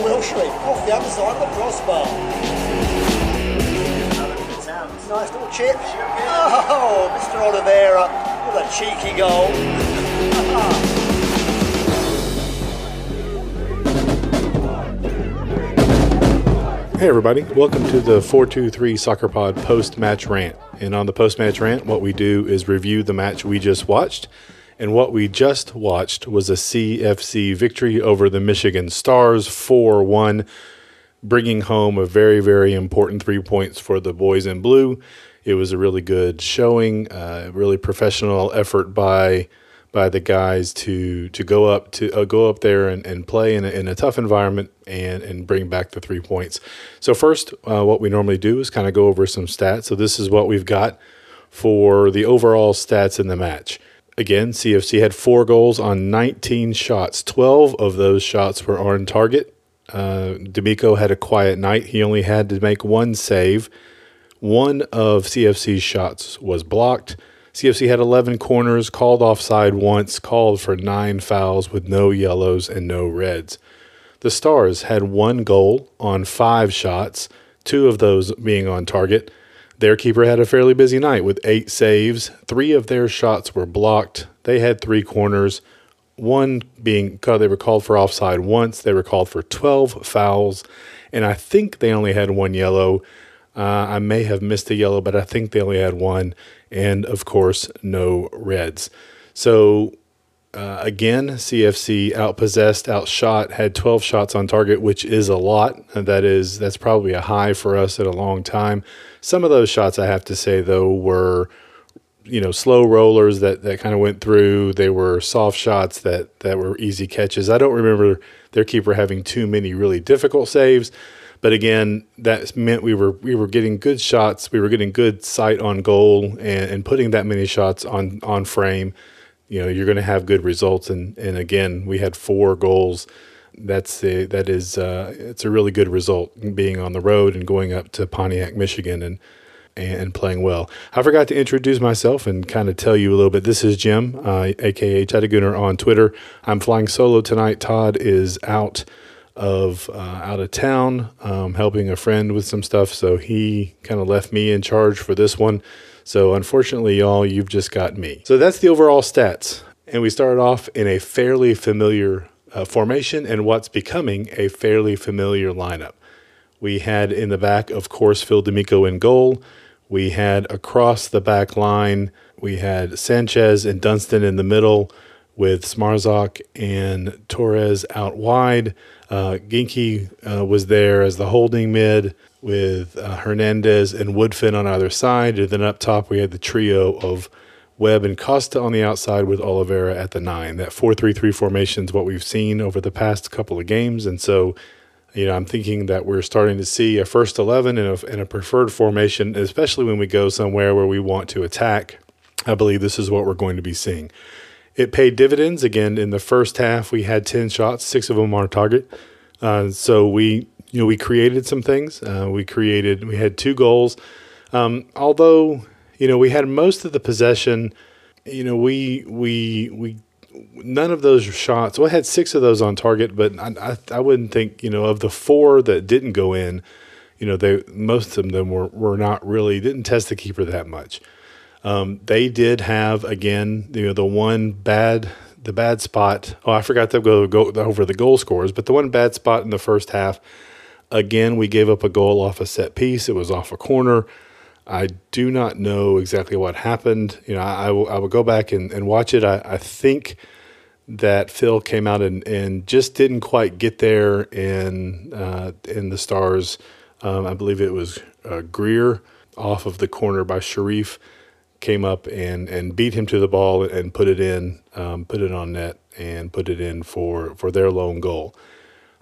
Wilshere off the other side of the crossbar. Nice little chip. Oh, Mr. Oliveira with a cheeky goal. Hey, everybody. Welcome to the 423 Soccer Pod post match rant. And on the post match rant, what we do is review the match we just watched. And what we just watched was a CFC victory over the Michigan Stars 4 1, bringing home a very, very important three points for the boys in blue. It was a really good showing, uh, really professional effort by by the guys to to go up to uh, go up there and, and play in a, in a tough environment and and bring back the three points. So first, uh, what we normally do is kind of go over some stats. So this is what we've got for the overall stats in the match. Again, CFC had four goals on 19 shots. 12 of those shots were on target. Uh, D'Amico had a quiet night. He only had to make one save. One of CFC's shots was blocked. CFC had 11 corners, called offside once, called for nine fouls with no yellows and no reds. The Stars had one goal on five shots, two of those being on target. Their keeper had a fairly busy night with eight saves. Three of their shots were blocked. They had three corners, one being they were called for offside once. They were called for 12 fouls, and I think they only had one yellow. Uh, I may have missed a yellow, but I think they only had one and of course, no Reds. So uh, again, CFC outpossessed, outshot, had 12 shots on target, which is a lot. That is that's probably a high for us in a long time. Some of those shots, I have to say though, were you know slow rollers that that kind of went through. They were soft shots that that were easy catches. I don't remember their keeper having too many really difficult saves. But again, that meant we were we were getting good shots. We were getting good sight on goal, and, and putting that many shots on on frame. You know, you're going to have good results. And and again, we had four goals. That's a, that is uh, it's a really good result being on the road and going up to Pontiac, Michigan, and and playing well. I forgot to introduce myself and kind of tell you a little bit. This is Jim, uh, aka Chattagooner on Twitter. I'm flying solo tonight. Todd is out of uh, out of town, um, helping a friend with some stuff. So he kind of left me in charge for this one. So unfortunately, y'all, you've just got me. So that's the overall stats. And we started off in a fairly familiar uh, formation and what's becoming a fairly familiar lineup. We had in the back, of course, Phil D'Amico in goal. We had across the back line, we had Sanchez and Dunston in the middle with Smarzak and Torres out wide. Uh, Ginky uh, was there as the holding mid with uh, Hernandez and Woodfin on either side. And then up top, we had the trio of Webb and Costa on the outside with Oliveira at the nine. That 4 3 3 formation is what we've seen over the past couple of games. And so, you know, I'm thinking that we're starting to see a first 11 and a, and a preferred formation, especially when we go somewhere where we want to attack. I believe this is what we're going to be seeing. It paid dividends again in the first half. We had ten shots, six of them on target. Uh, so we, you know, we created some things. Uh, we created. We had two goals. Um, although, you know, we had most of the possession. You know, we we we none of those shots. Well, I had six of those on target, but I, I, I wouldn't think you know of the four that didn't go in. You know, they most of them were were not really didn't test the keeper that much. Um, they did have again, you know, the one bad the bad spot. Oh, I forgot to go, go over the goal scores, but the one bad spot in the first half. Again, we gave up a goal off a set piece. It was off a corner. I do not know exactly what happened. You know, I, I, will, I will go back and, and watch it. I, I think that Phil came out and, and just didn't quite get there in uh, in the stars. Um, I believe it was uh, Greer off of the corner by Sharif came up and, and beat him to the ball and put it in, um, put it on net and put it in for, for their lone goal.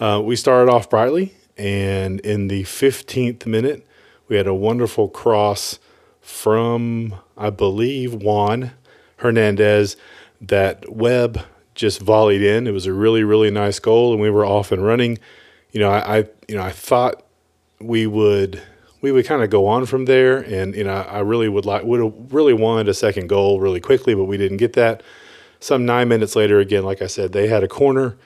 Uh, we started off brightly, and in the 15th minute, we had a wonderful cross from, I believe, Juan Hernandez that Webb just volleyed in. It was a really, really nice goal, and we were off and running. You know, I, I you know, I thought we would we would kind of go on from there. And you know, I really would like would have really wanted a second goal really quickly, but we didn't get that. Some nine minutes later, again, like I said, they had a corner,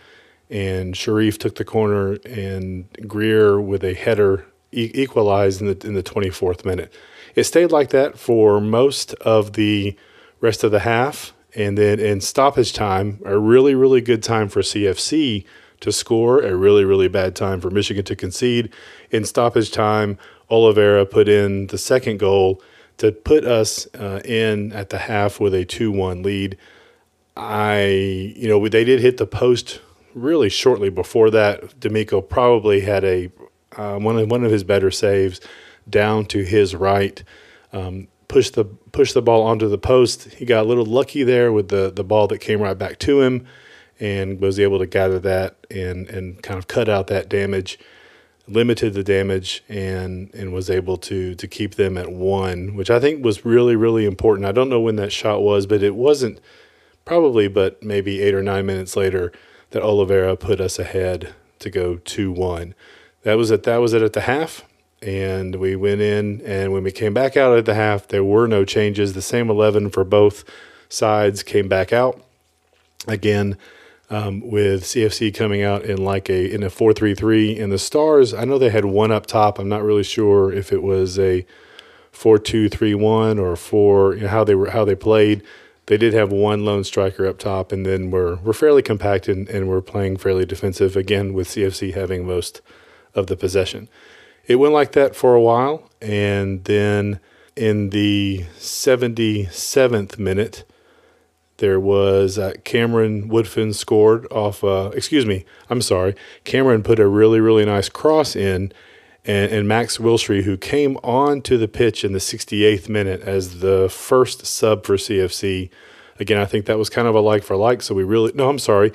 and Sharif took the corner, and Greer with a header e- equalized in the in the 24th minute. It stayed like that for most of the rest of the half, and then in stoppage time, a really really good time for CFC to score, a really really bad time for Michigan to concede. In stoppage time, Oliveira put in the second goal to put us uh, in at the half with a 2-1 lead. I, you know, they did hit the post really shortly before that. D'Amico probably had a uh, one of one of his better saves down to his right. Um, pushed the pushed the ball onto the post. He got a little lucky there with the the ball that came right back to him, and was able to gather that and and kind of cut out that damage, limited the damage, and and was able to to keep them at one, which I think was really really important. I don't know when that shot was, but it wasn't probably, but maybe eight or nine minutes later that Oliveira put us ahead to go two one. That was it. That was it at the half, and we went in. And when we came back out at the half, there were no changes. The same eleven for both sides came back out again. Um, with CFC coming out in like a in a four three three, and the Stars. I know they had one up top. I'm not really sure if it was a four two three one or four you know, how they were how they played they did have one lone striker up top, and then we're we're fairly compact and, and we're playing fairly defensive again with CFC having most of the possession. It went like that for a while, and then in the 77th minute, there was uh, Cameron Woodfin scored off. Uh, excuse me, I'm sorry. Cameron put a really really nice cross in, and, and Max Wilshere, who came on to the pitch in the 68th minute as the first sub for CFC. Again, I think that was kind of a like for like. So we really, no, I'm sorry.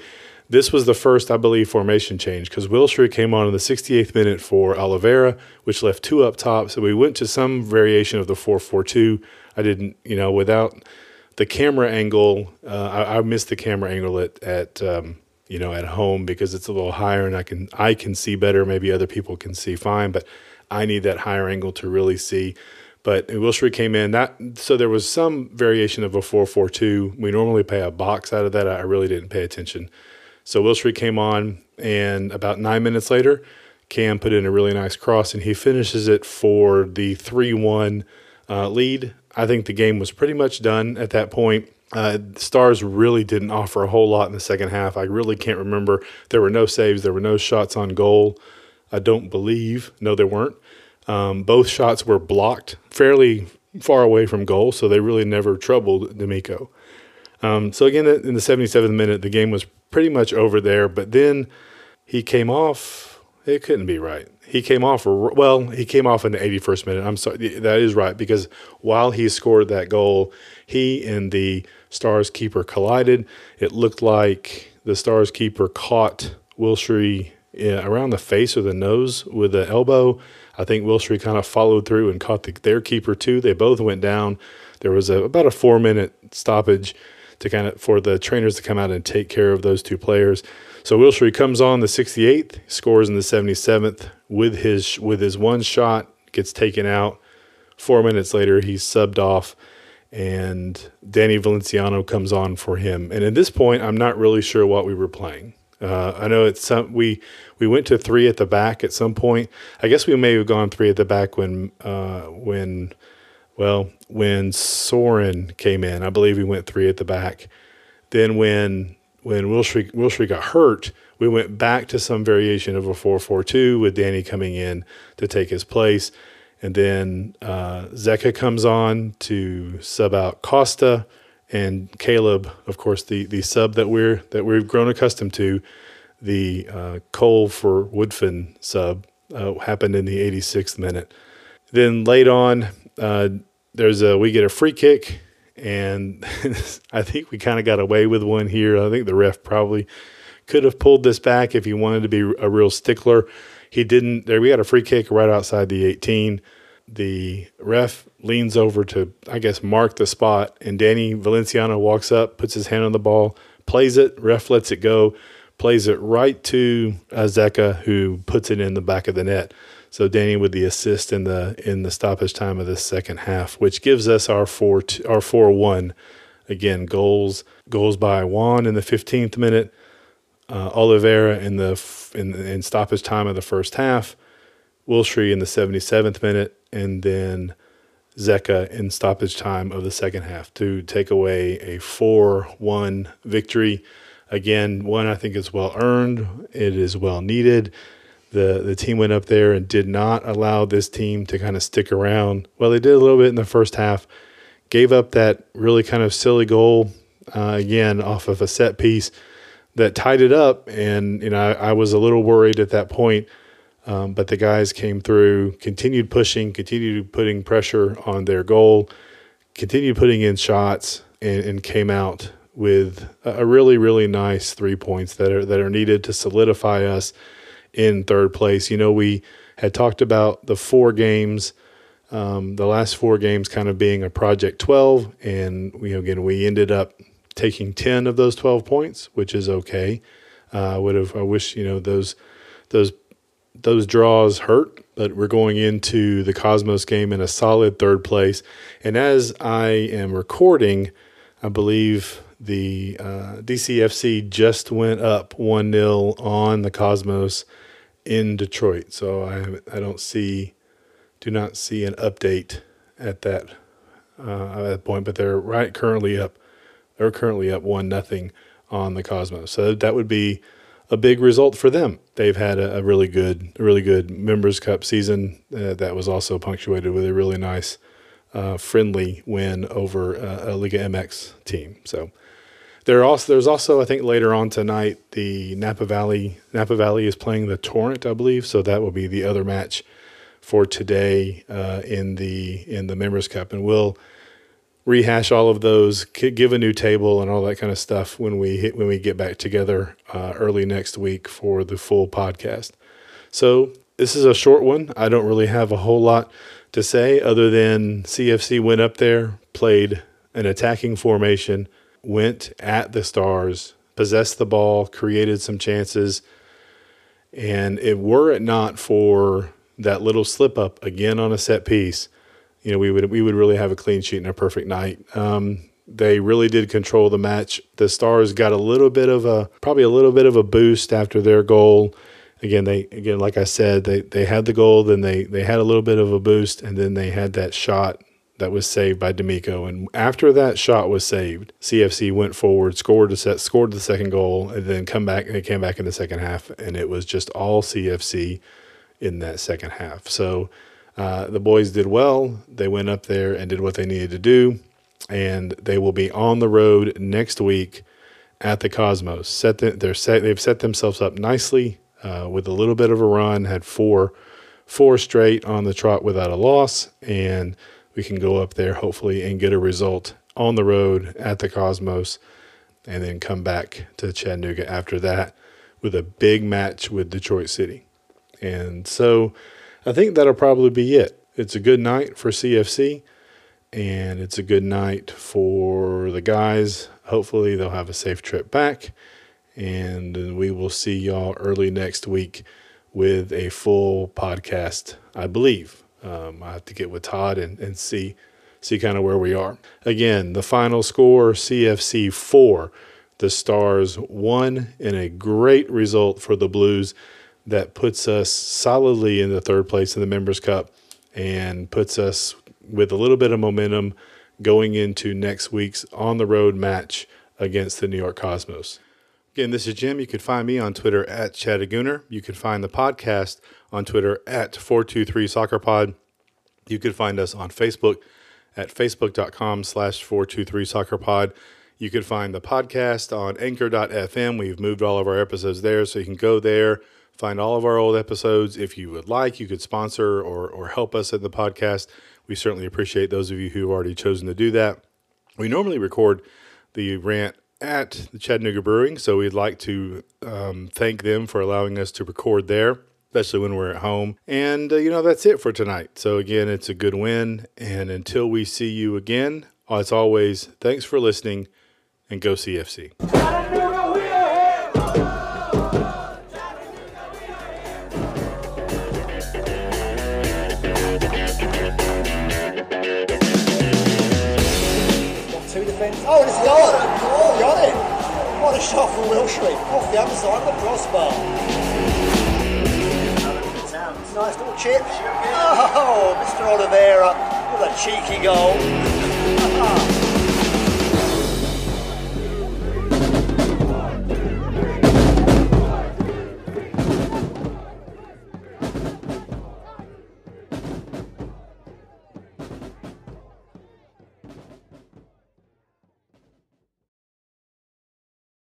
This was the first, I believe, formation change because Wilshere came on in the 68th minute for Oliveira, which left two up top. So we went to some variation of the 4 4 2. I didn't, you know, without the camera angle, uh, I, I, missed the camera angle at, at um, you know, at home because it's a little higher and I can I can see better. Maybe other people can see fine, but I need that higher angle to really see. But Wilshere came in that so there was some variation of a four four two. We normally pay a box out of that. I really didn't pay attention. So Wilshere came on, and about nine minutes later, Cam put in a really nice cross, and he finishes it for the three one uh, lead. I think the game was pretty much done at that point. Uh, Stars really didn't offer a whole lot in the second half. I really can't remember. There were no saves. There were no shots on goal. I don't believe. No, there weren't. Um, both shots were blocked fairly far away from goal, so they really never troubled D'Amico. Um, so again, in the 77th minute, the game was pretty much over there. But then he came off. It couldn't be right. He came off. Well, he came off in the 81st minute. I'm sorry. That is right because while he scored that goal, he and the Stars keeper collided. It looked like the Stars keeper caught Wilshere eh, around the face or the nose with the elbow. I think Wilshere kind of followed through and caught the, their keeper too. They both went down. There was a, about a four minute stoppage to kind of for the trainers to come out and take care of those two players. So Wilshere comes on the 68th, scores in the 77th with his with his one shot, gets taken out. Four minutes later, he's subbed off and Danny Valenciano comes on for him. And at this point, I'm not really sure what we were playing. Uh, I know it's some we we went to three at the back at some point. I guess we may have gone three at the back when uh, when well when Soren came in. I believe we went three at the back. Then when when Wilshere Wilshere got hurt, we went back to some variation of a four four two with Danny coming in to take his place. And then uh, Zeka comes on to sub out Costa and Caleb, of course, the, the sub that we're that we've grown accustomed to, the uh, Cole for Woodfin sub uh, happened in the 86th minute. Then late on, uh, there's a we get a free kick, and I think we kind of got away with one here. I think the ref probably could have pulled this back if he wanted to be a real stickler. He didn't. There, we had a free kick right outside the 18. The ref leans over to, I guess, mark the spot, and Danny Valenciano walks up, puts his hand on the ball, plays it. Ref lets it go, plays it right to Azeka, who puts it in the back of the net. So Danny with the assist in the in the stoppage time of the second half, which gives us our four two, our four one. Again, goals goals by Juan in the 15th minute, uh, Oliveira in the in, in stoppage time of the first half, Wilshere in the 77th minute, and then Zeca in stoppage time of the second half to take away a 4 1 victory. Again, one I think is well earned, it is well needed. The, the team went up there and did not allow this team to kind of stick around. Well, they did a little bit in the first half, gave up that really kind of silly goal uh, again off of a set piece that tied it up. And, you know, I, I was a little worried at that point um, but the guys came through, continued pushing, continued putting pressure on their goal, continued putting in shots, and, and came out with a really, really nice three points that are that are needed to solidify us in third place. You know, we had talked about the four games, um, the last four games kind of being a project twelve, and we again we ended up taking ten of those twelve points, which is okay. Uh, I would have I wish you know those those those draws hurt, but we're going into the Cosmos game in a solid third place. And as I am recording, I believe the uh, DCFC just went up 1 0 on the Cosmos in Detroit. So I, I don't see, do not see an update at that, uh, at that point, but they're right currently up. They're currently up 1 nothing on the Cosmos. So that would be a big result for them. They've had a, a really good, really good Members Cup season uh, that was also punctuated with a really nice, uh, friendly win over uh, a Liga MX team. So there also there's also I think later on tonight the Napa Valley Napa Valley is playing the Torrent I believe, so that will be the other match for today uh, in the in the Members Cup, and we'll rehash all of those, give a new table and all that kind of stuff when we hit, when we get back together uh, early next week for the full podcast. So this is a short one. I don't really have a whole lot to say other than CFC went up there, played an attacking formation, went at the Stars, possessed the ball, created some chances, and if were it not for that little slip up again on a set piece you know, we would we would really have a clean sheet and a perfect night. Um, they really did control the match. The Stars got a little bit of a probably a little bit of a boost after their goal. Again, they again like I said, they they had the goal, then they they had a little bit of a boost, and then they had that shot that was saved by D'Amico. And after that shot was saved, CFC went forward, scored the set, scored the second goal, and then come back. and They came back in the second half, and it was just all CFC in that second half. So uh, the boys did well. They went up there and did what they needed to do, and they will be on the road next week at the Cosmos. Set the, they're set, they've set themselves up nicely uh, with a little bit of a run. Had four four straight on the trot without a loss, and we can go up there hopefully and get a result on the road at the Cosmos, and then come back to Chattanooga after that with a big match with Detroit City. And so I think that'll probably be it. It's a good night for CFC, and it's a good night for the guys. Hopefully, they'll have a safe trip back, and we will see y'all early next week with a full podcast, I believe. Um, I have to get with Todd and, and see see kind of where we are. Again, the final score CFC 4, the Stars 1 and a great result for the Blues that puts us solidly in the third place in the Members Cup and puts us with a little bit of momentum going into next week's on the road match against the New York Cosmos. Again, this is Jim. You can find me on Twitter at Chattagooner. You can find the podcast on Twitter at 423 Soccer Pod. You can find us on Facebook at facebook.com slash 423 Soccer Pod. You can find the podcast on anchor.fm. We've moved all of our episodes there, so you can go there, Find all of our old episodes. If you would like, you could sponsor or, or help us in the podcast. We certainly appreciate those of you who have already chosen to do that. We normally record the rant at the Chattanooga Brewing, so we'd like to um, thank them for allowing us to record there, especially when we're at home. And, uh, you know, that's it for tonight. So, again, it's a good win. And until we see you again, as always, thanks for listening and go CFC. Wilshere off the other side of the crossbar. Nice little chip. Oh, Mr. Oliveira with a cheeky goal.